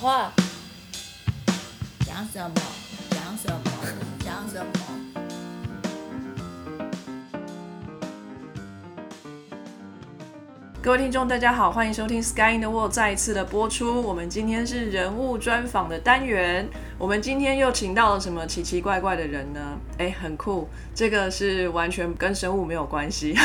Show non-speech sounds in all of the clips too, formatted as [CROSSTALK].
话，讲什么？讲什么？讲什么？各位听众，大家好，欢迎收听《Sky in the World》再一次的播出。我们今天是人物专访的单元，我们今天又请到了什么奇奇怪怪的人呢？哎，很酷，这个是完全跟生物没有关系。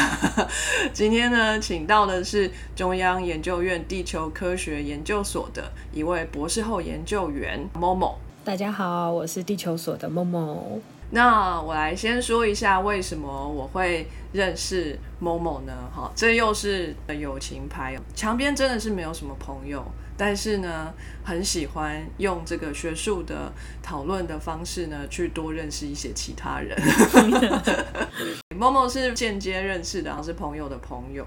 [LAUGHS] 今天呢，请到的是中央研究院地球科学研究所的一位博士后研究员 Momo。大家好，我是地球所的 Momo。那我来先说一下为什么我会认识某某呢？哈，这又是友情牌。墙边真的是没有什么朋友，但是呢，很喜欢用这个学术的讨论的方式呢，去多认识一些其他人。[LAUGHS] 某某是间接认识的，然后是朋友的朋友。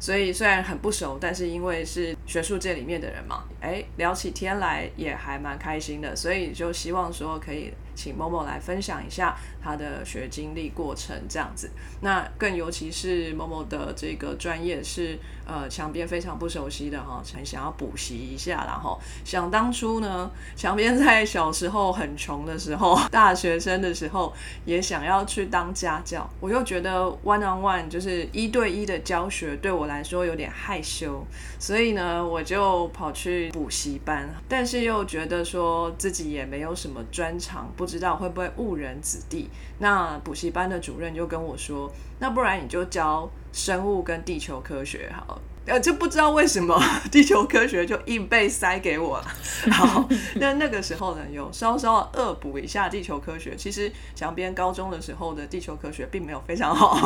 所以虽然很不熟，但是因为是学术界里面的人嘛，哎，聊起天来也还蛮开心的。所以就希望说可以请某某来分享一下他的学经历过程这样子。那更尤其是某某的这个专业是呃墙边非常不熟悉的哈，很想要补习一下。然后想当初呢，墙边在小时候很穷的时候，[LAUGHS] 大学生的时候也想要去当家教，我又觉得 one on one 就是一对一的教学对我来说有点害羞，所以呢，我就跑去补习班，但是又觉得说自己也没有什么专长，不知道会不会误人子弟。那补习班的主任就跟我说，那不然你就教生物跟地球科学好了。呃，就不知道为什么 [LAUGHS] 地球科学就硬被塞给我了。[LAUGHS] 好，那那个时候呢，有稍稍恶补一下地球科学。其实墙边高中的时候的地球科学并没有非常好，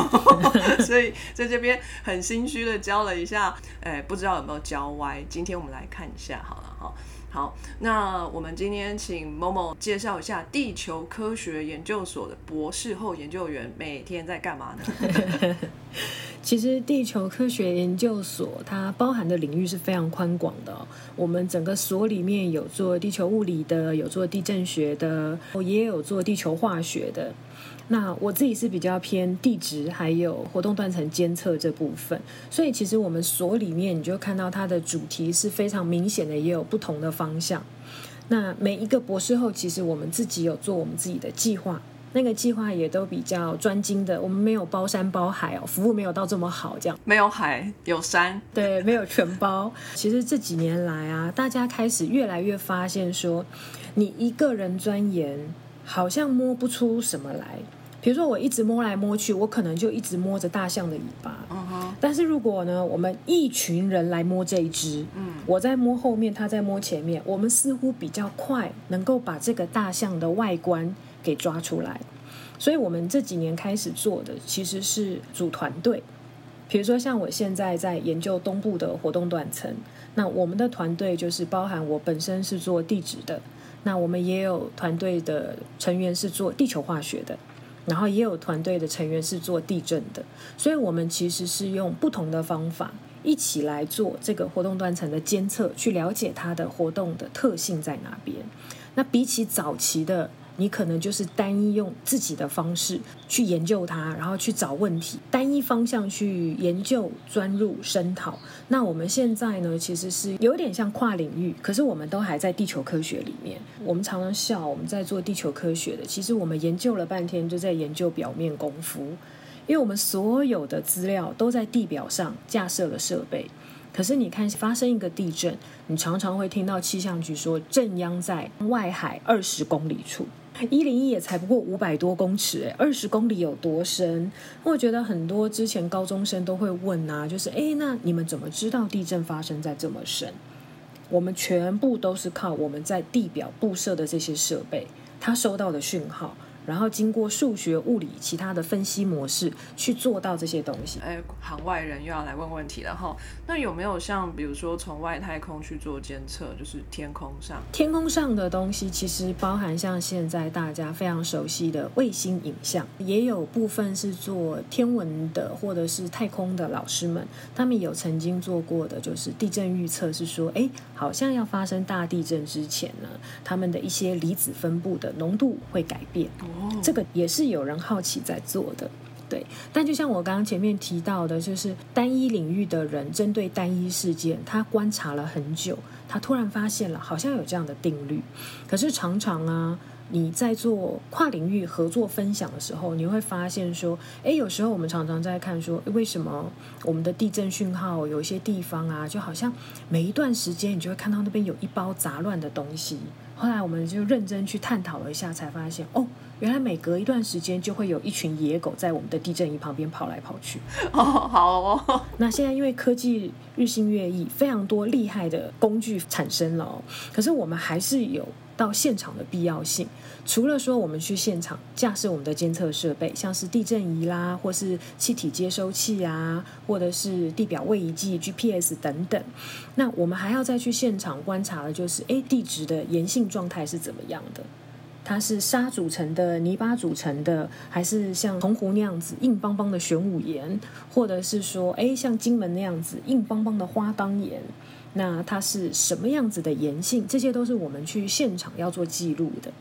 [LAUGHS] 所以在这边很心虚的教了一下，哎，不知道有没有教歪。今天我们来看一下好了哈。好，那我们今天请某某介绍一下地球科学研究所的博士后研究员每天在干嘛呢？[LAUGHS] 其实地球科学研究所它包含的领域是非常宽广的。我们整个所里面有做地球物理的，有做地震学的，也有做地球化学的。那我自己是比较偏地质，还有活动断层监测这部分。所以其实我们所里面你就看到它的主题是非常明显的，也有不同的方向。那每一个博士后，其实我们自己有做我们自己的计划。那个计划也都比较专精的，我们没有包山包海哦，服务没有到这么好，这样没有海有山，对，没有全包。其实这几年来啊，大家开始越来越发现说，你一个人钻研好像摸不出什么来。比如说我一直摸来摸去，我可能就一直摸着大象的尾巴。嗯哼。但是如果呢，我们一群人来摸这一只，嗯，我在摸后面，他在摸前面，我们似乎比较快能够把这个大象的外观。给抓出来，所以我们这几年开始做的其实是组团队。比如说，像我现在在研究东部的活动断层，那我们的团队就是包含我本身是做地质的，那我们也有团队的成员是做地球化学的，然后也有团队的成员是做地震的，所以我们其实是用不同的方法一起来做这个活动断层的监测，去了解它的活动的特性在哪边。那比起早期的。你可能就是单一用自己的方式去研究它，然后去找问题，单一方向去研究、钻入、深讨。那我们现在呢，其实是有点像跨领域，可是我们都还在地球科学里面。我们常常笑我们在做地球科学的，其实我们研究了半天就在研究表面功夫，因为我们所有的资料都在地表上架设了设备。可是你看，发生一个地震，你常常会听到气象局说震央在外海二十公里处。一零一也才不过五百多公尺，哎，二十公里有多深？我觉得很多之前高中生都会问啊，就是哎，那你们怎么知道地震发生在这么深？我们全部都是靠我们在地表布设的这些设备，它收到的讯号。然后经过数学、物理其他的分析模式去做到这些东西。哎，行外人又要来问问题了哈。那有没有像比如说从外太空去做监测，就是天空上？天空上的东西其实包含像现在大家非常熟悉的卫星影像，也有部分是做天文的或者是太空的老师们，他们有曾经做过的就是地震预测，是说哎，好像要发生大地震之前呢，他们的一些离子分布的浓度会改变。这个也是有人好奇在做的，对，但就像我刚刚前面提到的，就是单一领域的人针对单一事件，他观察了很久，他突然发现了好像有这样的定律。可是常常啊，你在做跨领域合作分享的时候，你会发现说，诶，有时候我们常常在看说，为什么我们的地震讯号有一些地方啊，就好像每一段时间你就会看到那边有一包杂乱的东西。后来我们就认真去探讨了一下，才发现哦，原来每隔一段时间就会有一群野狗在我们的地震仪旁边跑来跑去。[LAUGHS] 哦，好哦，[LAUGHS] 那现在因为科技日新月异，非常多厉害的工具产生了、哦，可是我们还是有到现场的必要性。除了说我们去现场架设我们的监测设备，像是地震仪啦，或是气体接收器啊，或者是地表位移计 GPS 等等，那我们还要再去现场观察的就是，诶，地质的岩性状态是怎么样的？它是沙组成的、泥巴组成的，还是像铜湖那样子硬邦邦的玄武岩，或者是说，哎，像金门那样子硬邦邦的花岗岩？那它是什么样子的岩性？这些都是我们去现场要做记录的。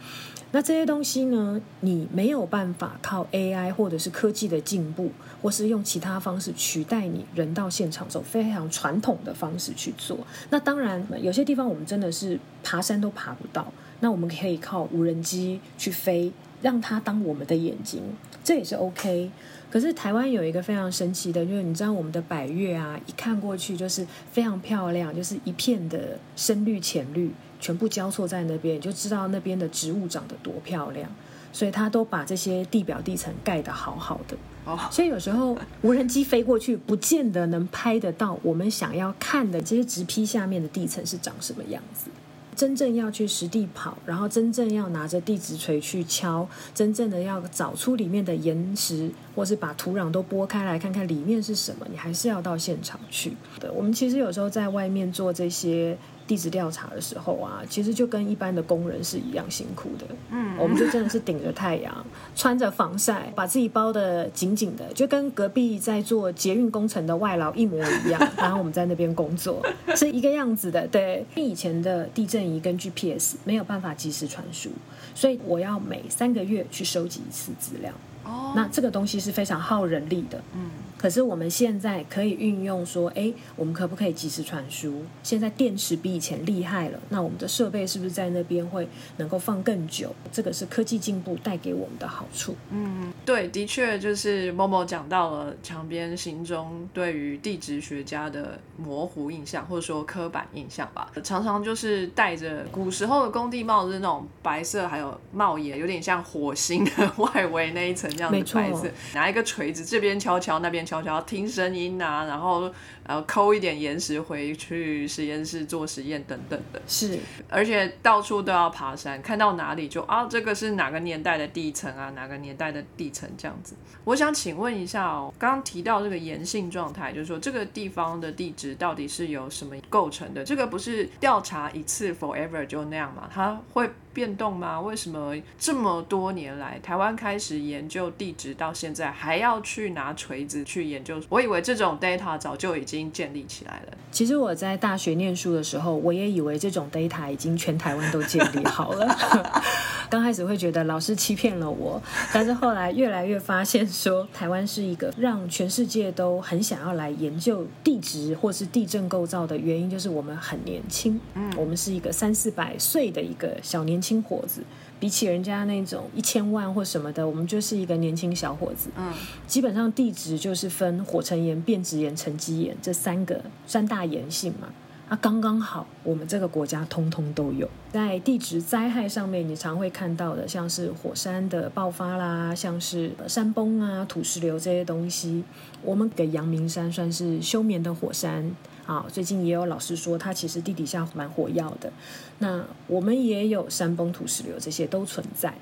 那这些东西呢，你没有办法靠 AI 或者是科技的进步，或是用其他方式取代你人到现场走非常传统的方式去做。那当然，有些地方我们真的是爬山都爬不到，那我们可以靠无人机去飞，让它当我们的眼睛，这也是 OK。可是台湾有一个非常神奇的，就是你知道我们的百越啊，一看过去就是非常漂亮，就是一片的深绿、浅绿，全部交错在那边，你就知道那边的植物长得多漂亮。所以它都把这些地表地层盖得好好的。哦，所以有时候无人机飞过去，不见得能拍得到我们想要看的这些直批下面的地层是长什么样子。真正要去实地跑，然后真正要拿着地质锤去敲，真正的要找出里面的岩石，或是把土壤都拨开来看看里面是什么，你还是要到现场去对。我们其实有时候在外面做这些地质调查的时候啊，其实就跟一般的工人是一样辛苦的。嗯，我们就真的是顶着太阳，穿着防晒，把自己包的紧紧的，就跟隔壁在做捷运工程的外劳一模一样。[LAUGHS] 然后我们在那边工作是一个样子的。对，以前的地震仪跟 GPS 没有办法及时传输，所以我要每三个月去收集一次资料。哦，那这个东西是非常耗人力的。嗯，可是我们现在可以运用说，哎，我们可不可以及时传输？现在电池比以前厉害了，那我们的设备是不是在那边会能够放更久？这个是科技进步带给我们的好处。嗯，对，的确就是某某讲到了墙边心中对于地质学家的模糊印象，或者说刻板印象吧，常常就是戴着古时候的工地帽子那种白色，还有帽檐，有点像火星的外围那一层这样没错的白色，拿一个锤子这边敲敲，那边敲敲，听声音啊，然后呃抠一点岩石回去实验室做实验等等的。是，而且到处都要爬山，看到哪里就啊，这个是哪个年代的地层啊，哪个年代的地层这样子。我想请问一下哦，刚刚提到这个岩性状态，就是说这个地方的地质到底是由什么构成的？这个不是调查一次 forever 就那样嘛？它会变动吗？为什么这么多年来台湾开始研究地质，到现在还要去拿锤子去研究？我以为这种 data 早就已经建立起来了。其实我在大学念书的时候，我也以为这种 data 已经全台湾都建立好了。[LAUGHS] 刚开始会觉得老师欺骗了我，但是后来越来越发现说，台湾是一个让全世界都很想要来研究地质或是地震构造的原因，就是我们很年轻，嗯，我们是一个三四百岁的一个小年轻伙子。比起人家那种一千万或什么的，我们就是一个年轻小伙子。嗯，基本上地质就是分火成岩、变质岩、沉积岩这三个三大岩性嘛。啊，刚刚好，我们这个国家通通都有。在地质灾害上面，你常会看到的，像是火山的爆发啦，像是呃山崩啊、土石流这些东西。我们给阳明山算是休眠的火山啊，最近也有老师说，它其实地底下蛮火药的。那我们也有山崩、土石流这些都存在，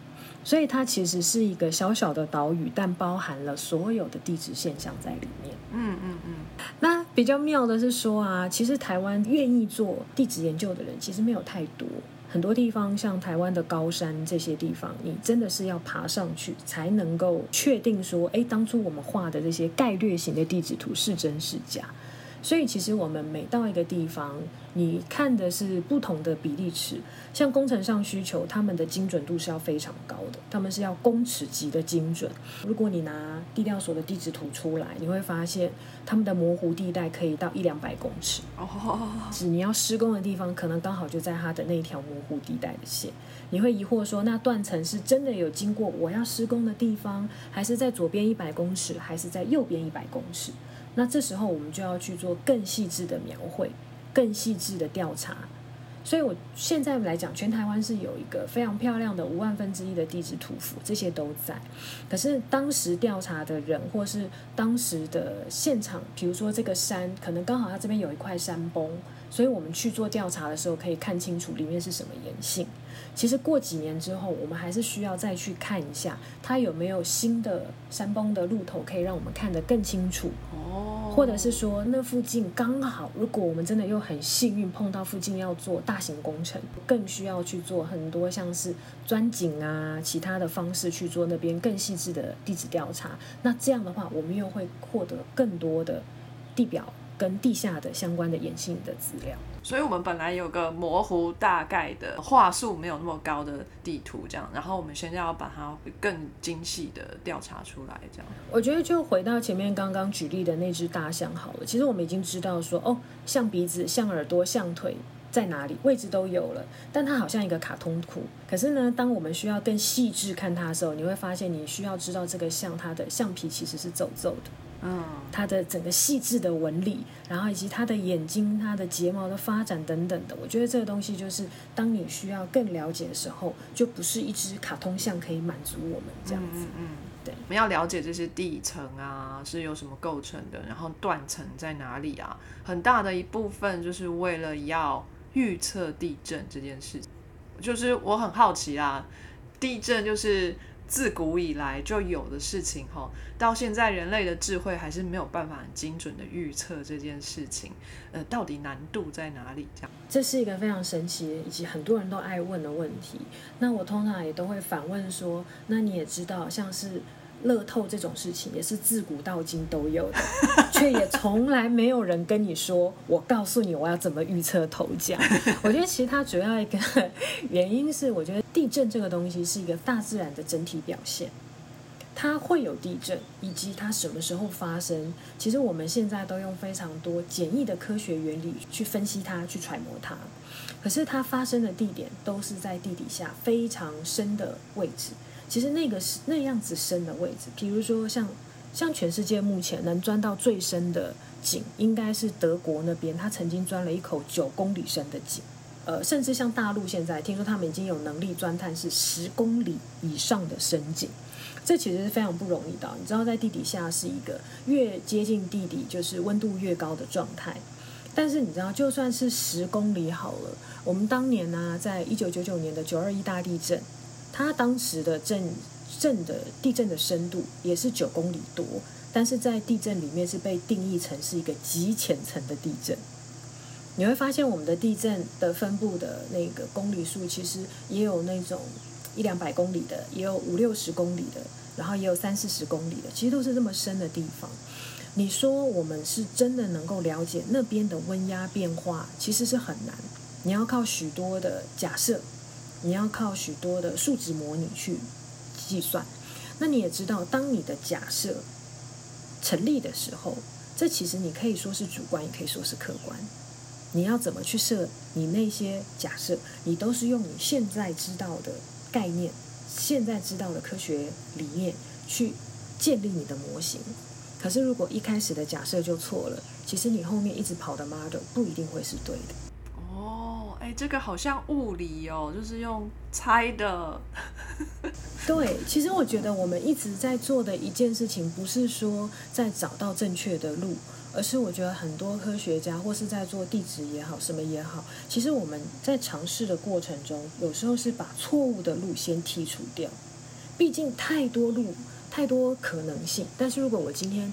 所以它其实是一个小小的岛屿，但包含了所有的地质现象在里面。嗯嗯嗯，那比较妙的是说啊，其实台湾愿意做地质研究的人其实没有太多。很多地方像台湾的高山这些地方，你真的是要爬上去才能够确定说，哎，当初我们画的这些概略型的地质图是真是假。所以其实我们每到一个地方，你看的是不同的比例尺。像工程上需求，他们的精准度是要非常高的，他们是要公尺级的精准。如果你拿地调所的地质图出来，你会发现他们的模糊地带可以到一两百公尺。哦，是你要施工的地方，可能刚好就在它的那条模糊地带的线。你会疑惑说，那断层是真的有经过我要施工的地方，还是在左边一百公尺，还是在右边一百公尺？那这时候我们就要去做更细致的描绘，更细致的调查。所以，我现在来讲，全台湾是有一个非常漂亮的五万分之一的地质图谱，这些都在。可是当时调查的人，或是当时的现场，比如说这个山，可能刚好它这边有一块山崩，所以我们去做调查的时候，可以看清楚里面是什么岩性。其实过几年之后，我们还是需要再去看一下，它有没有新的山崩的路头，可以让我们看得更清楚。哦，或者是说，那附近刚好，如果我们真的又很幸运碰到附近要做大型工程，更需要去做很多像是钻井啊，其他的方式去做那边更细致的地质调查。那这样的话，我们又会获得更多的地表跟地下的相关的岩性的资料。所以我们本来有个模糊大概的话术，没有那么高的地图，这样，然后我们现在要把它更精细的调查出来，这样。我觉得就回到前面刚刚举例的那只大象好了。其实我们已经知道说，哦，象鼻子、象耳朵、象腿在哪里，位置都有了，但它好像一个卡通图。可是呢，当我们需要更细致看它的时候，你会发现你需要知道这个像它的橡皮其实是皱皱的。嗯，它的整个细致的纹理，然后以及它的眼睛、它的睫毛的发展等等的，我觉得这个东西就是当你需要更了解的时候，就不是一只卡通像可以满足我们这样子。嗯嗯，对我们要了解这些地层啊是由什么构成的，然后断层在哪里啊，很大的一部分就是为了要预测地震这件事情。就是我很好奇啊，地震就是。自古以来就有的事情哈，到现在人类的智慧还是没有办法很精准的预测这件事情，呃，到底难度在哪里？这样，这是一个非常神奇以及很多人都爱问的问题。那我通常也都会反问说，那你也知道，像是乐透这种事情，也是自古到今都有的，[LAUGHS] 却也从来没有人跟你说，我告诉你我要怎么预测头奖。[LAUGHS] 我觉得其实它主要一个原因是，我觉得。地震这个东西是一个大自然的整体表现，它会有地震，以及它什么时候发生，其实我们现在都用非常多简易的科学原理去分析它，去揣摩它。可是它发生的地点都是在地底下非常深的位置。其实那个是那样子深的位置，比如说像像全世界目前能钻到最深的井，应该是德国那边，他曾经钻了一口九公里深的井。呃，甚至像大陆现在听说他们已经有能力钻探是十公里以上的深井，这其实是非常不容易的。你知道，在地底下是一个越接近地底就是温度越高的状态。但是你知道，就算是十公里好了，我们当年呢，在一九九九年的九二一大地震，它当时的震震的地震的深度也是九公里多，但是在地震里面是被定义成是一个极浅层的地震。你会发现，我们的地震的分布的那个公里数，其实也有那种一两百公里的，也有五六十公里的，然后也有三四十公里的，其实都是这么深的地方。你说我们是真的能够了解那边的温压变化，其实是很难。你要靠许多的假设，你要靠许多的数值模拟去计算。那你也知道，当你的假设成立的时候，这其实你可以说是主观，也可以说是客观。你要怎么去设你那些假设？你都是用你现在知道的概念、现在知道的科学理念去建立你的模型。可是如果一开始的假设就错了，其实你后面一直跑的 model 不一定会是对的。哎，这个好像物理哦，就是用猜的。[LAUGHS] 对，其实我觉得我们一直在做的一件事情，不是说在找到正确的路。而是我觉得很多科学家或是在做地质也好，什么也好，其实我们在尝试的过程中，有时候是把错误的路先剔除掉。毕竟太多路，太多可能性。但是如果我今天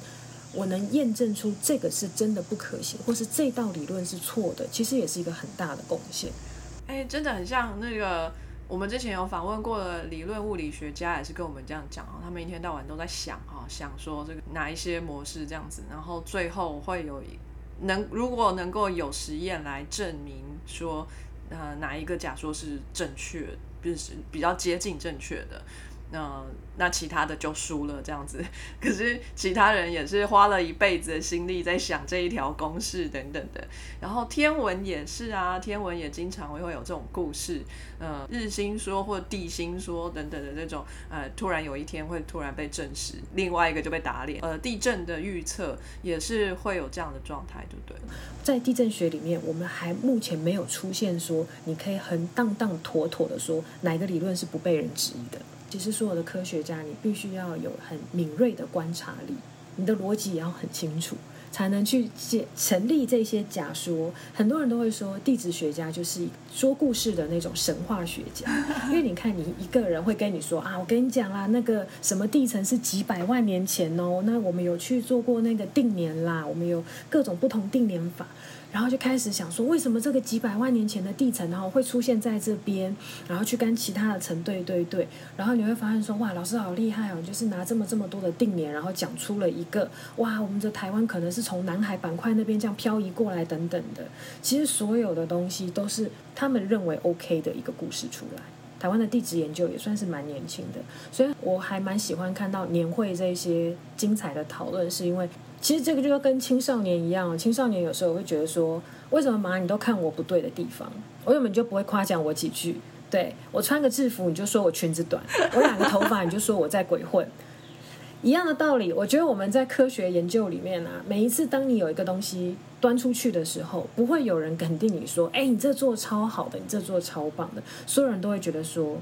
我能验证出这个是真的不可行，或是这道理论是错的，其实也是一个很大的贡献。哎，真的很像那个。我们之前有访问过的理论物理学家，也是跟我们这样讲啊，他们一天到晚都在想啊，想说这个哪一些模式这样子，然后最后会有能如果能够有实验来证明说，呃，哪一个假说是正确，就是比较接近正确的。那那其他的就输了这样子，[LAUGHS] 可是其他人也是花了一辈子的心力在想这一条公式等等的。然后天文也是啊，天文也经常会会有这种故事，呃，日心说或地心说等等的这种，呃，突然有一天会突然被证实，另外一个就被打脸。呃，地震的预测也是会有这样的状态，对不对？在地震学里面，我们还目前没有出现说你可以很当当妥妥的说哪个理论是不被人质疑的。其实，所有的科学家，你必须要有很敏锐的观察力，你的逻辑也要很清楚，才能去解成立这些假说。很多人都会说，地质学家就是说故事的那种神话学家，因为你看，你一个人会跟你说啊，我跟你讲啦，那个什么地层是几百万年前哦，那我们有去做过那个定年啦，我们有各种不同定年法。然后就开始想说，为什么这个几百万年前的地层，然后会出现在这边，然后去跟其他的层对对对，然后你会发现说，哇，老师好厉害哦，就是拿这么这么多的定年，然后讲出了一个，哇，我们的台湾可能是从南海板块那边这样漂移过来等等的。其实所有的东西都是他们认为 OK 的一个故事出来。台湾的地质研究也算是蛮年轻的，所以我还蛮喜欢看到年会这些精彩的讨论，是因为。其实这个就跟青少年一样，青少年有时候会觉得说，为什么妈你都看我不对的地方，我根本就不会夸奖我几句。对我穿个制服，你就说我裙子短；我染个头发，你就说我在鬼混。一样的道理，我觉得我们在科学研究里面啊，每一次当你有一个东西端出去的时候，不会有人肯定你说，哎，你这做超好的，你这做超棒的，所有人都会觉得说，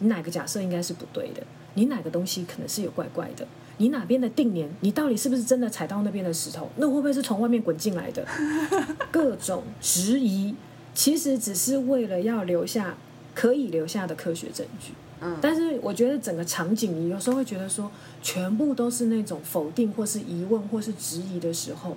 你哪个假设应该是不对的，你哪个东西可能是有怪怪的。你哪边的定年？你到底是不是真的踩到那边的石头？那会不会是从外面滚进来的？[LAUGHS] 各种质疑，其实只是为了要留下可以留下的科学证据。嗯，但是我觉得整个场景，你有时候会觉得说，全部都是那种否定或是疑问或是质疑的时候，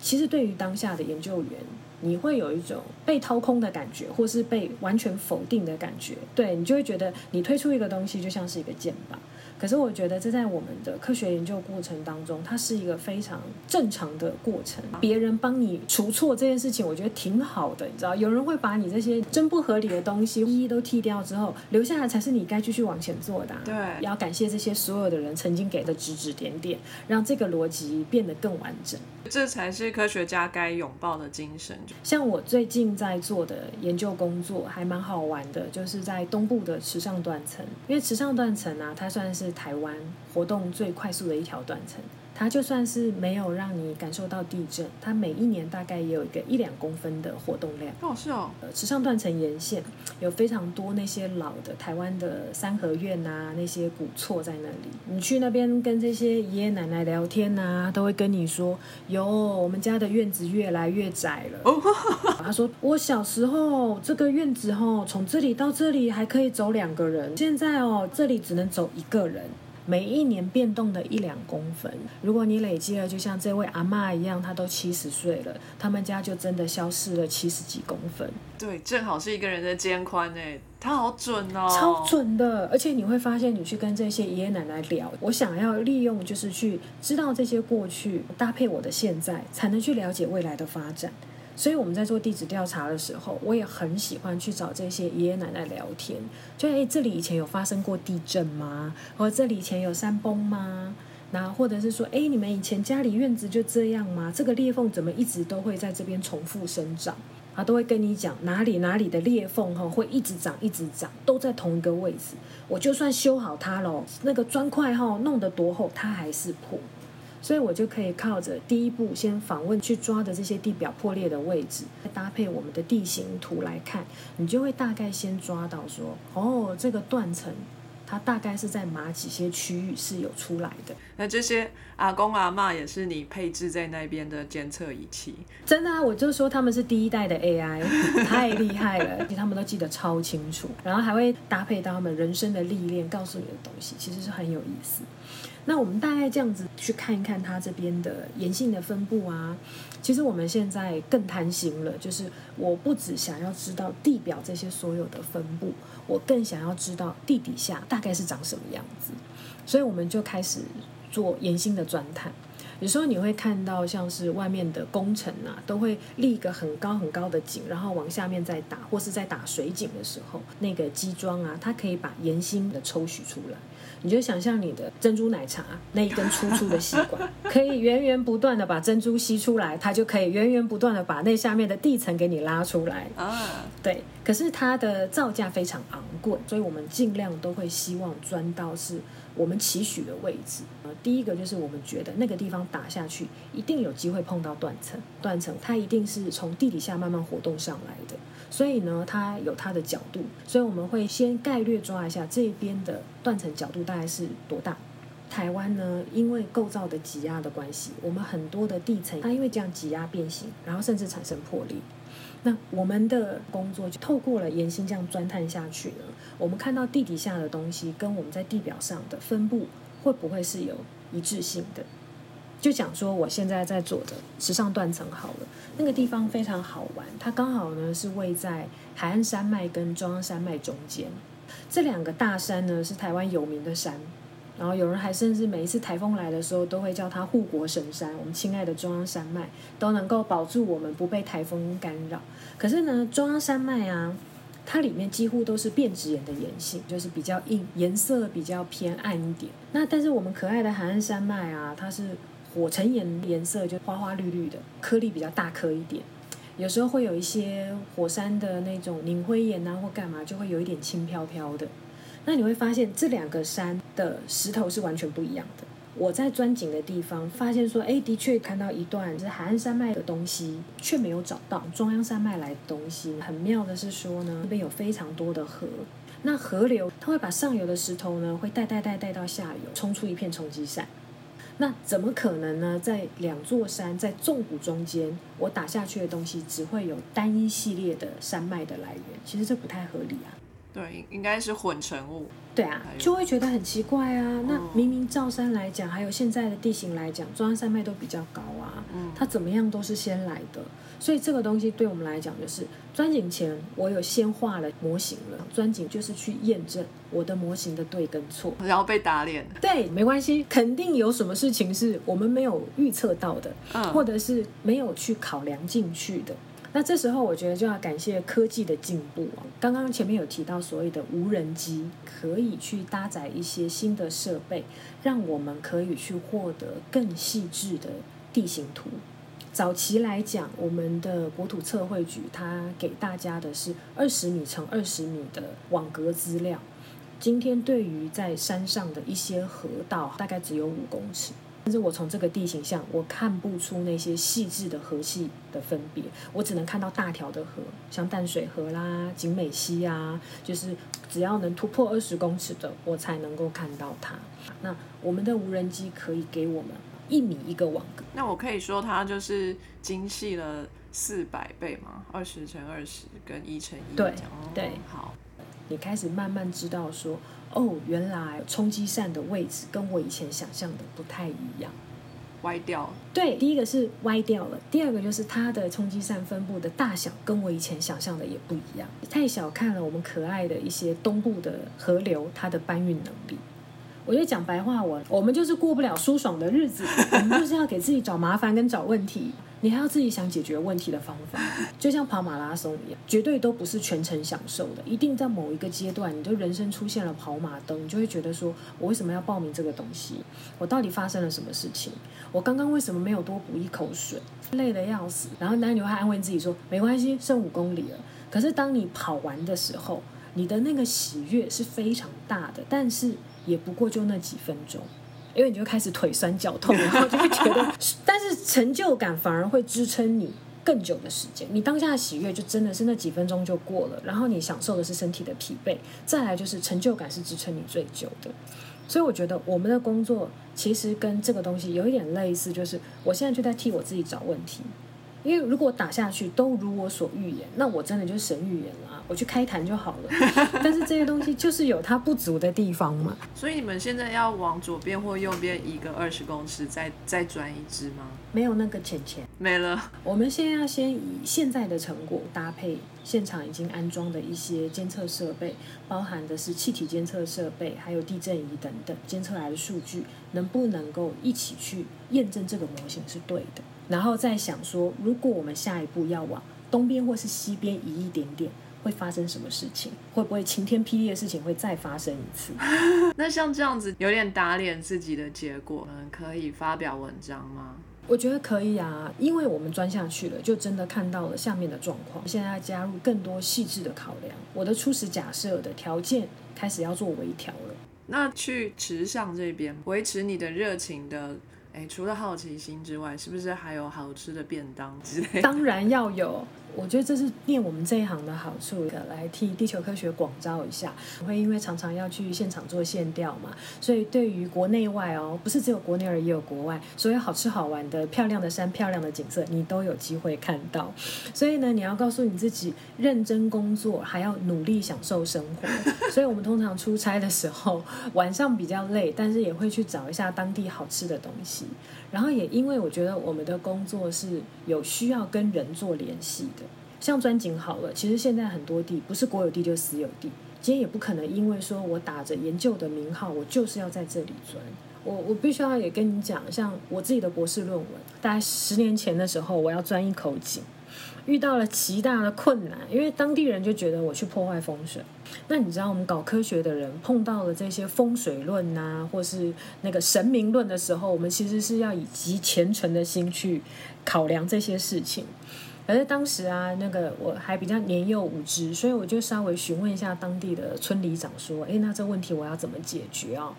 其实对于当下的研究员，你会有一种被掏空的感觉，或是被完全否定的感觉。对你就会觉得，你推出一个东西，就像是一个箭靶。可是我觉得这在我们的科学研究过程当中，它是一个非常正常的过程。别人帮你除错这件事情，我觉得挺好的，你知道，有人会把你这些真不合理的东西一一都剔掉之后，留下来才是你该继续往前做的。对，要感谢这些所有的人曾经给的指指点点，让这个逻辑变得更完整。这才是科学家该拥抱的精神。像我最近在做的研究工作，还蛮好玩的，就是在东部的池上断层，因为池上断层啊，它算是台湾活动最快速的一条断层。它就算是没有让你感受到地震，它每一年大概也有一个一两公分的活动量。哦，是哦。呃，池上断层沿线有非常多那些老的台湾的三合院啊，那些古厝在那里。你去那边跟这些爷爷奶奶聊天啊，都会跟你说：“哟，我们家的院子越来越窄了。”哦，[LAUGHS] 他说：“我小时候这个院子哦，从这里到这里还可以走两个人，现在哦，这里只能走一个人。”每一年变动的一两公分，如果你累积了，就像这位阿妈一样，她都七十岁了，他们家就真的消失了七十几公分。对，正好是一个人的肩宽诶，他好准哦，超准的。而且你会发现，你去跟这些爷爷奶奶聊，我想要利用就是去知道这些过去，搭配我的现在，才能去了解未来的发展。所以我们在做地质调查的时候，我也很喜欢去找这些爷爷奶奶聊天。就诶，这里以前有发生过地震吗？或者这里以前有山崩吗？那或者是说，诶，你们以前家里院子就这样吗？这个裂缝怎么一直都会在这边重复生长？啊，都会跟你讲哪里哪里的裂缝哈会一直长一直长，都在同一个位置。我就算修好它了，那个砖块哈弄得多厚，它还是破。所以我就可以靠着第一步先访问去抓的这些地表破裂的位置，搭配我们的地形图来看，你就会大概先抓到说，哦，这个断层它大概是在哪几些区域是有出来的。那这些阿公阿妈也是你配置在那边的监测仪器？真的啊，我就说他们是第一代的 AI，太厉害了，[LAUGHS] 他们都记得超清楚，然后还会搭配到他们人生的历练，告诉你的东西，其实是很有意思。那我们大概这样子去看一看它这边的岩性的分布啊，其实我们现在更贪心了，就是我不只想要知道地表这些所有的分布，我更想要知道地底下大概是长什么样子，所以我们就开始做岩性的钻探。有时候你会看到像是外面的工程啊，都会立一个很高很高的井，然后往下面再打，或是在打水井的时候，那个机桩啊，它可以把岩芯的抽取出来。你就想象你的珍珠奶茶那一根粗粗的吸管，可以源源不断的把珍珠吸出来，它就可以源源不断的把那下面的地层给你拉出来。啊，对，可是它的造价非常昂贵，所以我们尽量都会希望钻到是我们期许的位置。呃，第一个就是我们觉得那个地方打下去一定有机会碰到断层，断层它一定是从地底下慢慢活动上来的，所以呢，它有它的角度，所以我们会先概略抓一下这边的断层角度大概是多大。台湾呢，因为构造的挤压的关系，我们很多的地层它因为这样挤压变形，然后甚至产生破裂。那我们的工作就透过了岩心这样钻探下去呢，我们看到地底下的东西跟我们在地表上的分布会不会是有一致性的？就讲说我现在在做的时尚断层好了，那个地方非常好玩，它刚好呢是位在海岸山脉跟中央山脉中间，这两个大山呢是台湾有名的山。然后有人还甚至每一次台风来的时候，都会叫它护国神山。我们亲爱的中央山脉都能够保住我们不被台风干扰。可是呢，中央山脉啊，它里面几乎都是变质岩的岩性，就是比较硬，颜色比较偏暗一点。那但是我们可爱的海岸山脉啊，它是火成岩，颜色就花花绿绿的，颗粒比较大颗一点。有时候会有一些火山的那种凝灰岩啊，或干嘛，就会有一点轻飘飘的。那你会发现这两个山的石头是完全不一样的。我在钻井的地方发现说，哎，的确看到一段是海岸山脉的东西，却没有找到中央山脉来的东西。很妙的是说呢，那边有非常多的河，那河流它会把上游的石头呢，会带带带带到下游，冲出一片冲积扇。那怎么可能呢？在两座山在纵谷中间，我打下去的东西只会有单一系列的山脉的来源？其实这不太合理啊。对，应该是混成物。对啊，就会觉得很奇怪啊。那明明照山来讲，还有现在的地形来讲，中央山脉都比较高啊。嗯，它怎么样都是先来的。所以这个东西对我们来讲，就是钻井前我有先画了模型了。钻井就是去验证我的模型的对跟错，然后被打脸。对，没关系，肯定有什么事情是我们没有预测到的，或者是没有去考量进去的。那这时候，我觉得就要感谢科技的进步啊。刚刚前面有提到所谓的无人机，可以去搭载一些新的设备，让我们可以去获得更细致的地形图。早期来讲，我们的国土测绘局它给大家的是二十米乘二十米的网格资料，今天对于在山上的一些河道，大概只有五公尺。但是我从这个地形上，我看不出那些细致的河系的分别，我只能看到大条的河，像淡水河啦、景美溪啊，就是只要能突破二十公尺的，我才能够看到它。那我们的无人机可以给我们一米一个网格，那我可以说它就是精细了四百倍嘛？二十乘二十跟一乘一，对对，好，你开始慢慢知道说。哦，原来冲击扇的位置跟我以前想象的不太一样，歪掉。对，第一个是歪掉了，第二个就是它的冲击扇分布的大小跟我以前想象的也不一样。太小看了我们可爱的一些东部的河流，它的搬运能力。我就讲白话文，我们就是过不了舒爽的日子，我们就是要给自己找麻烦跟找问题。你还要自己想解决问题的方法，就像跑马拉松一样，绝对都不是全程享受的。一定在某一个阶段，你就人生出现了跑马灯，你就会觉得说：我为什么要报名这个东西？我到底发生了什么事情？我刚刚为什么没有多补一口水？累得要死。然后男女会安慰自己说：没关系，剩五公里了。可是当你跑完的时候，你的那个喜悦是非常大的，但是也不过就那几分钟。因为你就开始腿酸脚痛，[LAUGHS] 然后就会觉得，但是成就感反而会支撑你更久的时间。你当下的喜悦就真的是那几分钟就过了，然后你享受的是身体的疲惫，再来就是成就感是支撑你最久的。所以我觉得我们的工作其实跟这个东西有一点类似，就是我现在就在替我自己找问题。因为如果打下去都如我所预言，那我真的就是神预言了，我去开坛就好了。[LAUGHS] 但是这些东西就是有它不足的地方嘛。所以你们现在要往左边或右边移个二十公尺，再再转一支吗？没有那个钱钱。没了。我们现在要先以现在的成果搭配现场已经安装的一些监测设备，包含的是气体监测设备，还有地震仪等等，监测来的数据能不能够一起去验证这个模型是对的，然后再想说，如果我们下一步要往东边或是西边移一点点。会发生什么事情？会不会晴天霹雳的事情会再发生一次？[LAUGHS] 那像这样子有点打脸自己的结果，嗯，可以发表文章吗？我觉得可以啊，因为我们钻下去了，就真的看到了下面的状况。现在要加入更多细致的考量，我的初始假设的条件开始要做微调了。那去池上这边维持你的热情的，哎，除了好奇心之外，是不是还有好吃的便当之类？当然要有。我觉得这是念我们这一行的好处的，来替地球科学广招一下。我会因为常常要去现场做线调嘛，所以对于国内外哦，不是只有国内而已，也有国外，所有好吃好玩的、漂亮的山、漂亮的景色，你都有机会看到。所以呢，你要告诉你自己，认真工作，还要努力享受生活。所以我们通常出差的时候，晚上比较累，但是也会去找一下当地好吃的东西。然后也因为我觉得我们的工作是有需要跟人做联系的，像钻井好了，其实现在很多地不是国有地就私有地，今天也不可能因为说我打着研究的名号，我就是要在这里钻。我我必须要也跟你讲，像我自己的博士论文，大概十年前的时候，我要钻一口井。遇到了极大的困难，因为当地人就觉得我去破坏风水。那你知道，我们搞科学的人碰到了这些风水论呐，或是那个神明论的时候，我们其实是要以极虔诚的心去考量这些事情。可是当时啊，那个我还比较年幼无知，所以我就稍微询问一下当地的村里长，说：“哎，那这问题我要怎么解决啊？”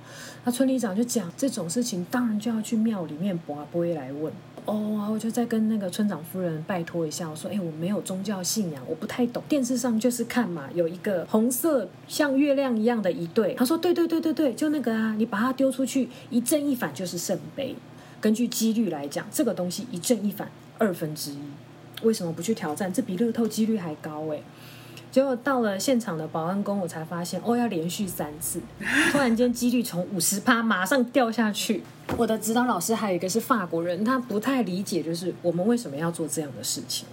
那村里长就讲，这种事情当然就要去庙里面卜不会来问。哦，我就再跟那个村长夫人拜托一下，我说：“哎，我没有宗教信仰，我不太懂。电视上就是看嘛，有一个红色像月亮一样的一对。”他说：“对对对对对，就那个啊，你把它丢出去，一正一反就是圣杯。根据几率来讲，这个东西一正一反二分之一，为什么不去挑战？这比乐透几率还高哎！”结果到了现场的保安工，我才发现哦，要连续三次，突然间几率从五十趴马上掉下去。我的指导老师还有一个是法国人，他不太理解，就是我们为什么要做这样的事情。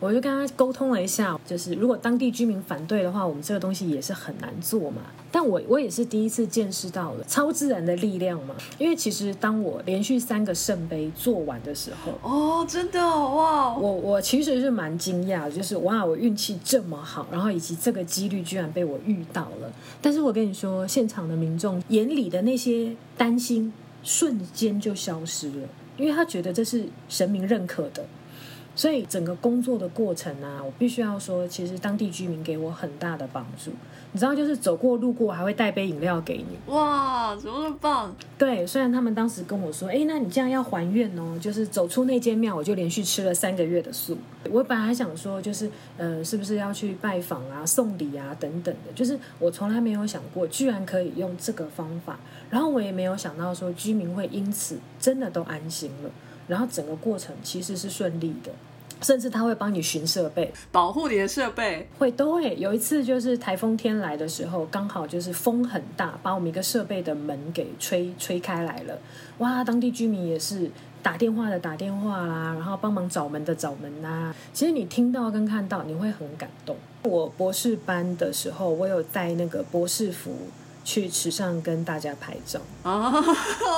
我就跟他沟通了一下，就是如果当地居民反对的话，我们这个东西也是很难做嘛。但我我也是第一次见识到了超自然的力量嘛。因为其实当我连续三个圣杯做完的时候，哦，真的哇，我我其实是蛮惊讶，就是哇，我运气这么好，然后以及这个几率居然被我遇到了。但是我跟你说，现场的民众眼里的那些担心瞬间就消失了，因为他觉得这是神明认可的。所以整个工作的过程啊，我必须要说，其实当地居民给我很大的帮助。你知道，就是走过路过还会带杯饮料给你。哇，怎么那么棒？对，虽然他们当时跟我说，哎，那你这样要还愿哦，就是走出那间庙，我就连续吃了三个月的素。我本来还想说，就是呃，是不是要去拜访啊、送礼啊等等的，就是我从来没有想过，居然可以用这个方法。然后我也没有想到说，居民会因此真的都安心了。然后整个过程其实是顺利的，甚至他会帮你巡设备，保护你的设备，会都会。有一次就是台风天来的时候，刚好就是风很大，把我们一个设备的门给吹吹开来了。哇，当地居民也是打电话的打电话啦，然后帮忙找门的找门呐。其实你听到跟看到，你会很感动。我博士班的时候，我有带那个博士服。去池上跟大家拍照啊，[LAUGHS]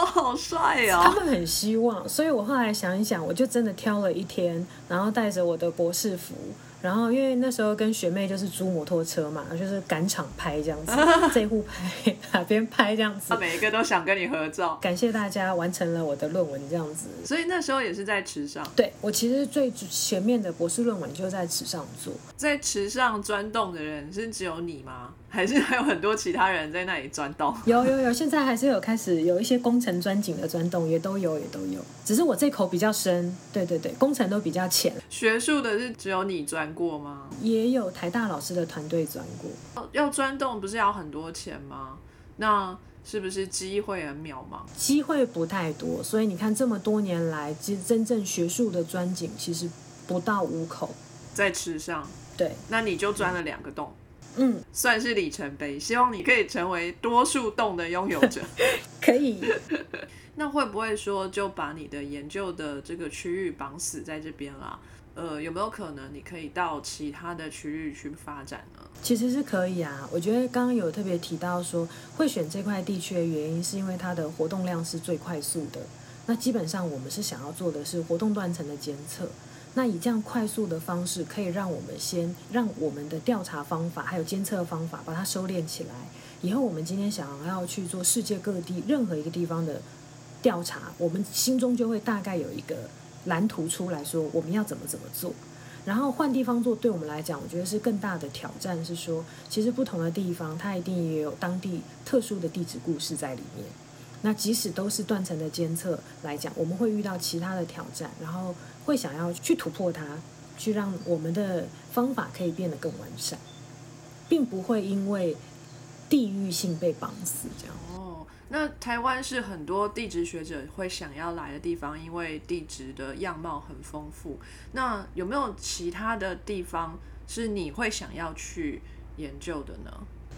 好帅哦！他们很希望，所以我后来想一想，我就真的挑了一天，然后带着我的博士服。然后，因为那时候跟学妹就是租摩托车嘛，就是赶场拍这样子，[LAUGHS] 这户拍哪边拍这样子，每一个都想跟你合照。感谢大家完成了我的论文这样子。所以那时候也是在池上。对，我其实最前面的博士论文就在池上做。在池上钻洞的人是只有你吗？还是还有很多其他人在那里钻洞？有有有，现在还是有开始有一些工程钻井的钻洞，也都有也都有。只是我这口比较深，对对对，工程都比较浅。学术的是只有你钻。过吗？也有台大老师的团队钻过。要钻洞不是要很多钱吗？那是不是机会很渺茫？机会不太多，所以你看这么多年来，其实真正学术的钻井其实不到五口。在池上，对，那你就钻了两个洞，嗯，算是里程碑。希望你可以成为多数洞的拥有者。[LAUGHS] 可以。[LAUGHS] 那会不会说就把你的研究的这个区域绑死在这边啦？呃，有没有可能你可以到其他的区域去发展呢？其实是可以啊，我觉得刚刚有特别提到说，会选这块地区的原因，是因为它的活动量是最快速的。那基本上我们是想要做的是活动断层的监测。那以这样快速的方式，可以让我们先让我们的调查方法还有监测方法把它收敛起来。以后我们今天想要去做世界各地任何一个地方的调查，我们心中就会大概有一个蓝图出来说我们要怎么怎么做。然后换地方做，对我们来讲，我觉得是更大的挑战。是说，其实不同的地方，它一定也有当地特殊的地质故事在里面。那即使都是断层的监测来讲，我们会遇到其他的挑战，然后会想要去突破它，去让我们的方法可以变得更完善，并不会因为地域性被绑死这样。哦，那台湾是很多地质学者会想要来的地方，因为地质的样貌很丰富。那有没有其他的地方是你会想要去研究的呢？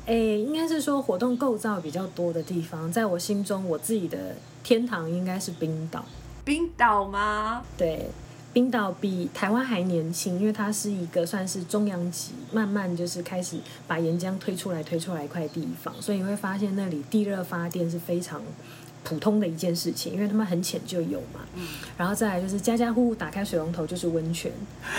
诶，应该是说活动构造比较多的地方，在我心中，我自己的天堂应该是冰岛。冰岛吗？对，冰岛比台湾还年轻，因为它是一个算是中央级，慢慢就是开始把岩浆推出来、推出来一块地方，所以你会发现那里地热发电是非常普通的一件事情，因为他们很浅就有嘛。然后再来就是家家户户打开水龙头就是温泉，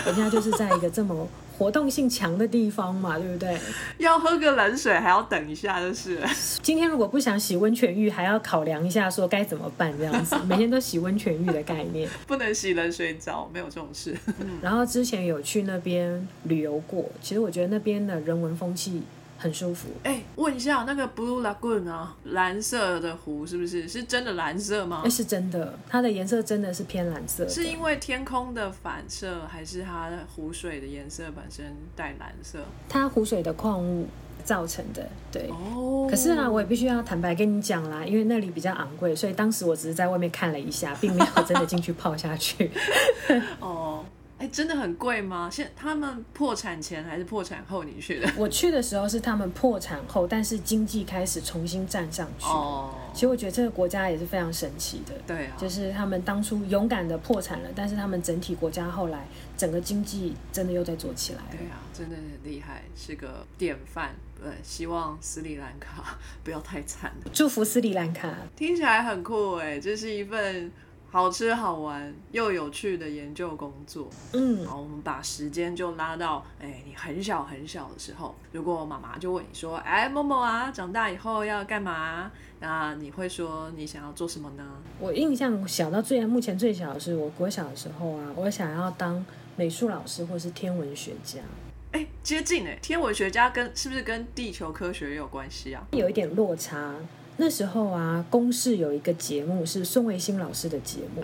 人家就是在一个这么。活动性强的地方嘛，对不对？要喝个冷水还要等一下，就是。今天如果不想洗温泉浴，还要考量一下说该怎么办这样子。[LAUGHS] 每天都洗温泉浴的概念，不能洗冷水澡，没有这种事。然后之前有去那边旅游过，其实我觉得那边的人文风气。很舒服。哎，问一下，那个 Blue Lagoon 啊，蓝色的湖是不是是真的蓝色吗？哎，是真的，它的颜色真的是偏蓝色。是因为天空的反射，还是它湖水的颜色本身带蓝色？它湖水的矿物造成的。对。哦。可是呢，我也必须要坦白跟你讲啦，因为那里比较昂贵，所以当时我只是在外面看了一下，并没有真的进去泡下去。[LAUGHS] 哦。哎，真的很贵吗？现他们破产前还是破产后你去的？[LAUGHS] 我去的时候是他们破产后，但是经济开始重新站上去。哦，其实我觉得这个国家也是非常神奇的。对啊，就是他们当初勇敢的破产了，但是他们整体国家后来整个经济真的又在做起来。对啊，真的很厉害，是个典范。对，希望斯里兰卡 [LAUGHS] 不要太惨。祝福斯里兰卡，听起来很酷哎，这是一份。好吃好玩又有趣的研究工作，嗯，好，我们把时间就拉到，哎，你很小很小的时候，如果妈妈就问你说，哎，某某啊，长大以后要干嘛？那你会说你想要做什么呢？我印象小到最目前最小的是，我国小的时候啊，我想要当美术老师或是天文学家。哎，接近哎，天文学家跟是不是跟地球科学有关系啊？有一点落差。那时候啊，公视有一个节目是孙维新老师的节目，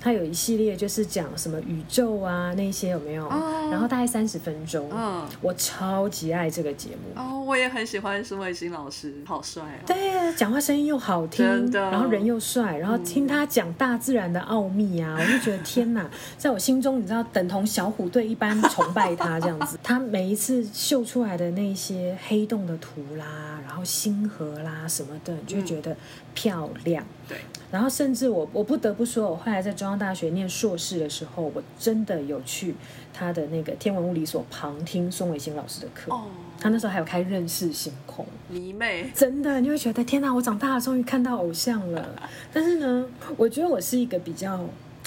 他有一系列就是讲什么宇宙啊那些有没有？然后大概三十分钟，嗯，我超级爱这个节目。哦，我也很喜欢孙维新老师，好帅啊！对，讲话声音又好听，然后人又帅，然后听他讲大自然的奥秘啊，我就觉得天哪，[LAUGHS] 在我心中你知道等同小虎队一般崇拜他这样子。他每一次秀出来的那些黑洞的图啦，然后星河啦什么的。就觉得漂亮，对。然后甚至我我不得不说，我后来在中央大学念硕士的时候，我真的有去他的那个天文物理所旁听宋伟新老师的课。哦。他那时候还有开认识星空，迷妹。真的，你会觉得天哪，我长大了，终于看到偶像了。[LAUGHS] 但是呢，我觉得我是一个比较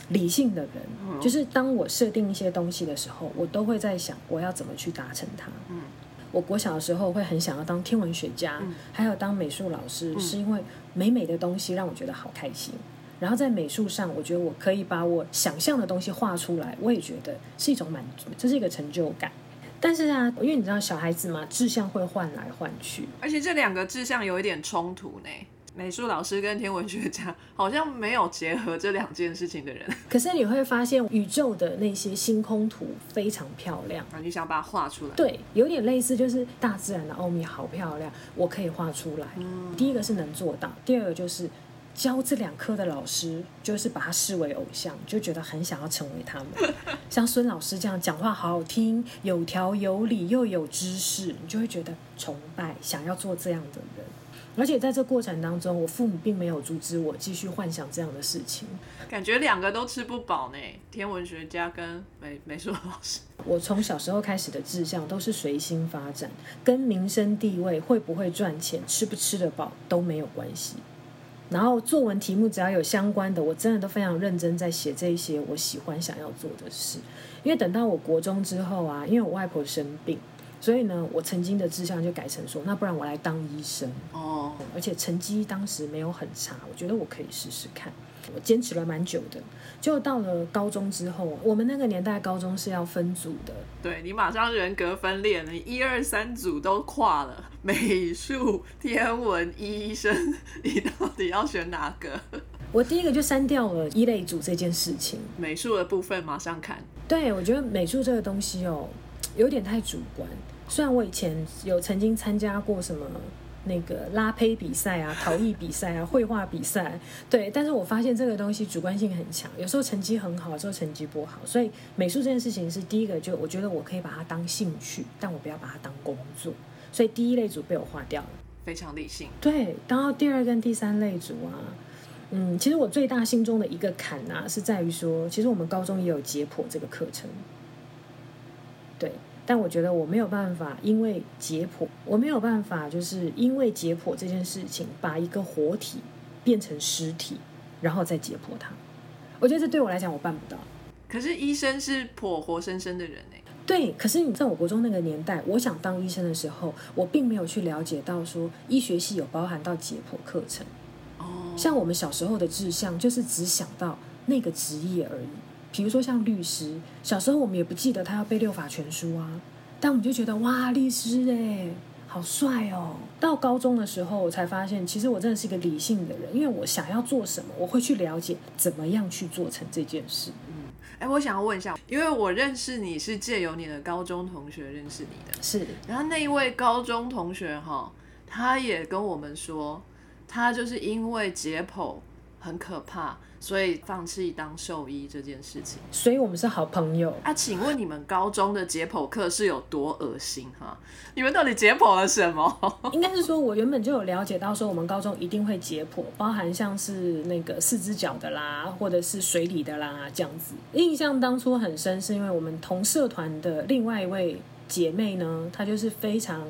理性的人，就是当我设定一些东西的时候，我都会在想我要怎么去达成它。嗯。我国小的时候会很想要当天文学家，还有当美术老师，是因为美美的东西让我觉得好开心。然后在美术上，我觉得我可以把我想象的东西画出来，我也觉得是一种满足，这是一个成就感。但是啊，因为你知道小孩子嘛，志向会换来换去，而且这两个志向有一点冲突呢。美术老师跟天文学家好像没有结合这两件事情的人。[LAUGHS] 可是你会发现宇宙的那些星空图非常漂亮啊！你想把它画出来？对，有点类似，就是大自然的奥秘好漂亮，我可以画出来。第一个是能做到，第二个就是教这两科的老师，就是把他视为偶像，就觉得很想要成为他们。[LAUGHS] 像孙老师这样讲话好好听，有条有理又有知识，你就会觉得崇拜，想要做这样的人。而且在这过程当中，我父母并没有阻止我继续幻想这样的事情。感觉两个都吃不饱呢，天文学家跟美美术老师。[LAUGHS] 我从小时候开始的志向都是随心发展，跟民生地位、会不会赚钱、吃不吃得饱都没有关系。然后作文题目只要有相关的，我真的都非常认真在写这一些我喜欢想要做的事。因为等到我国中之后啊，因为我外婆生病。所以呢，我曾经的志向就改成说，那不然我来当医生哦。而且成绩当时没有很差，我觉得我可以试试看。我坚持了蛮久的，就到了高中之后，我们那个年代高中是要分组的。对你马上人格分裂了，一二三组都跨了，美术、天文、医生，你到底要选哪个？[LAUGHS] 我第一个就删掉了一类组这件事情。美术的部分马上看。对，我觉得美术这个东西哦。有点太主观。虽然我以前有曾经参加过什么那个拉胚比赛啊、[LAUGHS] 陶艺比赛啊、绘画比赛，对，但是我发现这个东西主观性很强，有时候成绩很好，有时候成绩不好。所以美术这件事情是第一个，就我觉得我可以把它当兴趣，但我不要把它当工作。所以第一类组被我划掉了，非常理性。对，然后第二跟第三类组啊，嗯，其实我最大心中的一个坎啊，是在于说，其实我们高中也有解剖这个课程，对。但我觉得我没有办法，因为解剖，我没有办法，就是因为解剖这件事情，把一个活体变成尸体，然后再解剖它。我觉得这对我来讲，我办不到。可是医生是剖活生生的人哎。对，可是你在我国中那个年代，我想当医生的时候，我并没有去了解到说医学系有包含到解剖课程。哦。像我们小时候的志向，就是只想到那个职业而已。比如说像律师，小时候我们也不记得他要背六法全书啊，但我们就觉得哇，律师哎，好帅哦。到高中的时候，我才发现，其实我真的是一个理性的人，因为我想要做什么，我会去了解怎么样去做成这件事。嗯，哎，我想要问一下，因为我认识你是借由你的高中同学认识你的，是。然后那一位高中同学哈，他也跟我们说，他就是因为解剖很可怕。所以放弃当兽医这件事情，所以我们是好朋友啊。请问你们高中的解剖课是有多恶心哈？你们到底解剖了什么？[LAUGHS] 应该是说，我原本就有了解到，说我们高中一定会解剖，包含像是那个四只脚的啦，或者是水里的啦这样子。印象当初很深，是因为我们同社团的另外一位姐妹呢，她就是非常。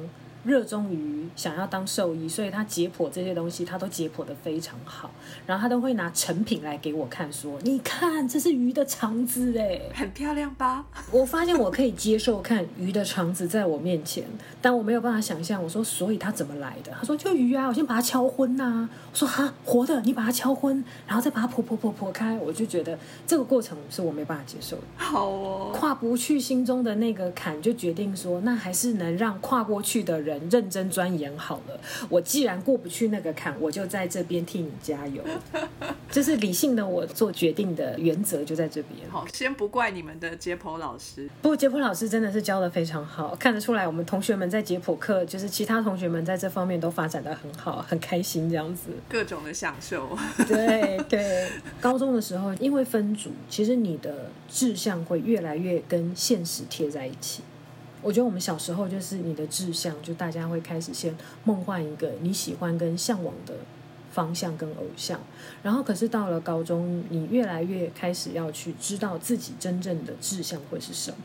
热衷于想要当兽医，所以他解剖这些东西，他都解剖的非常好。然后他都会拿成品来给我看，说：“你看，这是鱼的肠子，哎，很漂亮吧？” [LAUGHS] 我发现我可以接受看鱼的肠子在我面前，但我没有办法想象。我说：“所以它怎么来的？”他说：“就鱼啊，我先把它敲昏呐。”我说：“哈，活的，你把它敲昏，然后再把它剖剖剖剖开。”我就觉得这个过程是我没办法接受的。好哦，跨不去心中的那个坎，就决定说，那还是能让跨过去的人。认真钻研好了，我既然过不去那个坎，我就在这边替你加油。[LAUGHS] 这是理性的我做决定的原则，就在这边。好，先不怪你们的解剖老师，不过解剖老师真的是教的非常好，看得出来我们同学们在解剖课，就是其他同学们在这方面都发展的很好，很开心这样子，各种的享受。对 [LAUGHS] 对，高中的时候因为分组，其实你的志向会越来越跟现实贴在一起。我觉得我们小时候就是你的志向，就大家会开始先梦幻一个你喜欢跟向往的方向跟偶像，然后可是到了高中，你越来越开始要去知道自己真正的志向会是什么，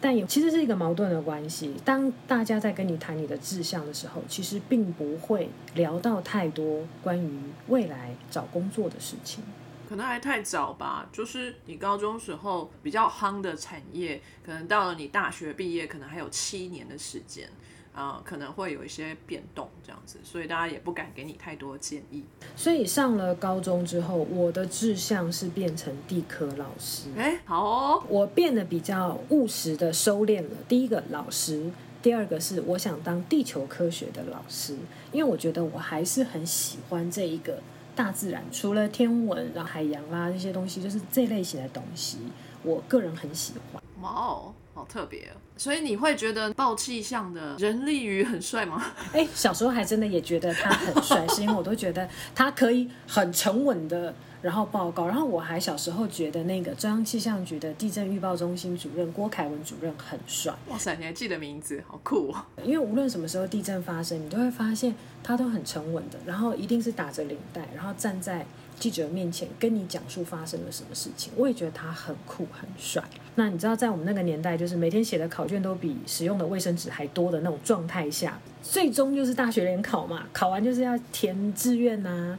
但也其实是一个矛盾的关系。当大家在跟你谈你的志向的时候，其实并不会聊到太多关于未来找工作的事情。可能还太早吧，就是你高中时候比较夯的产业，可能到了你大学毕业，可能还有七年的时间，啊，可能会有一些变动这样子，所以大家也不敢给你太多建议。所以上了高中之后，我的志向是变成地科老师。哎，好哦，我变得比较务实的收敛了。第一个老师，第二个是我想当地球科学的老师，因为我觉得我还是很喜欢这一个。大自然除了天文，然后海洋啦这些东西，就是这类型的东西，我个人很喜欢。哇哦，好特别哦。所以你会觉得爆气象的人力鱼很帅吗？[LAUGHS] 哎，小时候还真的也觉得他很帅，[LAUGHS] 是因为我都觉得他可以很沉稳的。然后报告，然后我还小时候觉得那个中央气象局的地震预报中心主任郭凯文主任很帅。哇塞，你还记得名字，好酷哦！因为无论什么时候地震发生，你都会发现他都很沉稳的，然后一定是打着领带，然后站在记者面前跟你讲述发生了什么事情。我也觉得他很酷很帅。那你知道，在我们那个年代，就是每天写的考卷都比使用的卫生纸还多的那种状态下，最终就是大学联考嘛，考完就是要填志愿呐。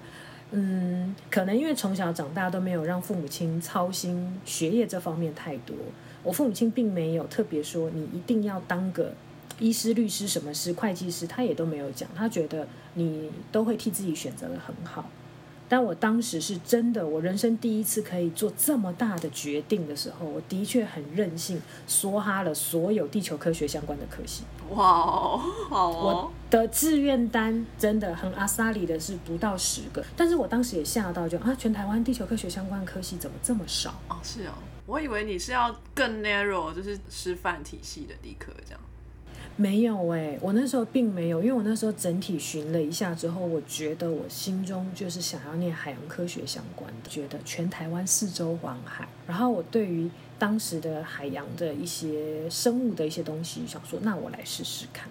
嗯，可能因为从小长大都没有让父母亲操心学业这方面太多。我父母亲并没有特别说你一定要当个医师、律师、什么师、会计师，他也都没有讲。他觉得你都会替自己选择的很好。但我当时是真的，我人生第一次可以做这么大的决定的时候，我的确很任性，梭哈了所有地球科学相关的科系。哇哦，好哦！我的志愿单真的很阿萨里的是不到十个，但是我当时也吓到，就啊，全台湾地球科学相关科系怎么这么少？哦，是哦，我以为你是要更 narrow，就是师范体系的地科这样。没有哎，我那时候并没有，因为我那时候整体寻了一下之后，我觉得我心中就是想要念海洋科学相关的，觉得全台湾四周环海，然后我对于当时的海洋的一些生物的一些东西，想说那我来试试看，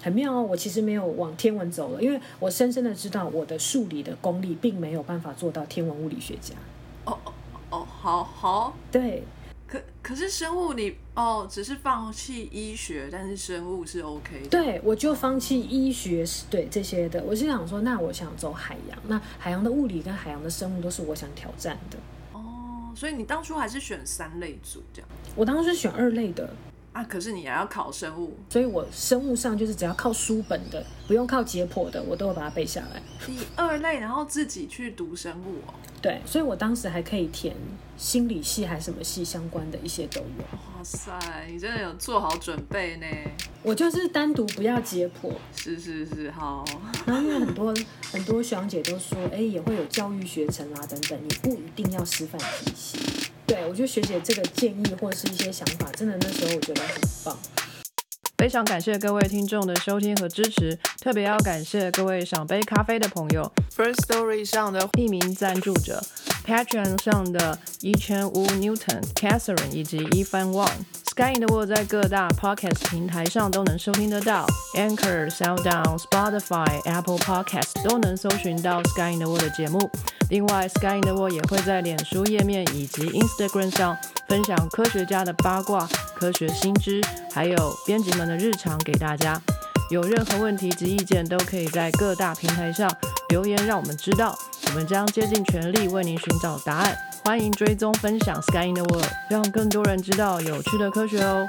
很妙哦。我其实没有往天文走了，因为我深深的知道我的数理的功力并没有办法做到天文物理学家。哦哦哦，好好，对。可可是生物你哦，只是放弃医学，但是生物是 OK 的。对，我就放弃医学，对这些的。我是想说，那我想走海洋，那海洋的物理跟海洋的生物都是我想挑战的。哦，所以你当初还是选三类组这样？我当时选二类的。啊，可是你还要考生物，所以我生物上就是只要靠书本的，不用靠解剖的，我都会把它背下来。第二类，然后自己去读生物哦。对，所以我当时还可以填心理系还是什么系相关的一些都有。哇塞，你真的有做好准备呢。我就是单独不要解剖。是是是，好。然后因为很多很多学长姐都说，哎，也会有教育学程啊等等，你不一定要师范体系。对我觉得学姐这个建议或者是一些想法，真的那时候我觉得很棒。非常感谢各位听众的收听和支持，特别要感谢各位赏杯咖啡的朋友，First Story 上的匿名赞助者，Patreon 上的一千五 Newton、Catherine 以及一番 Sky in the World 在各大 Podcast 平台上都能收听得到，Anchor、SoundOn、Spotify、Apple Podcast 都能搜寻到 Sky in the World 的节目。另外，Sky in the World 也会在脸书页面以及 Instagram 上分享科学家的八卦、科学新知，还有编辑们的日常给大家。有任何问题及意见，都可以在各大平台上留言，让我们知道。我们将竭尽全力为您寻找答案。欢迎追踪分享 Sky in the World，让更多人知道有趣的科学哦。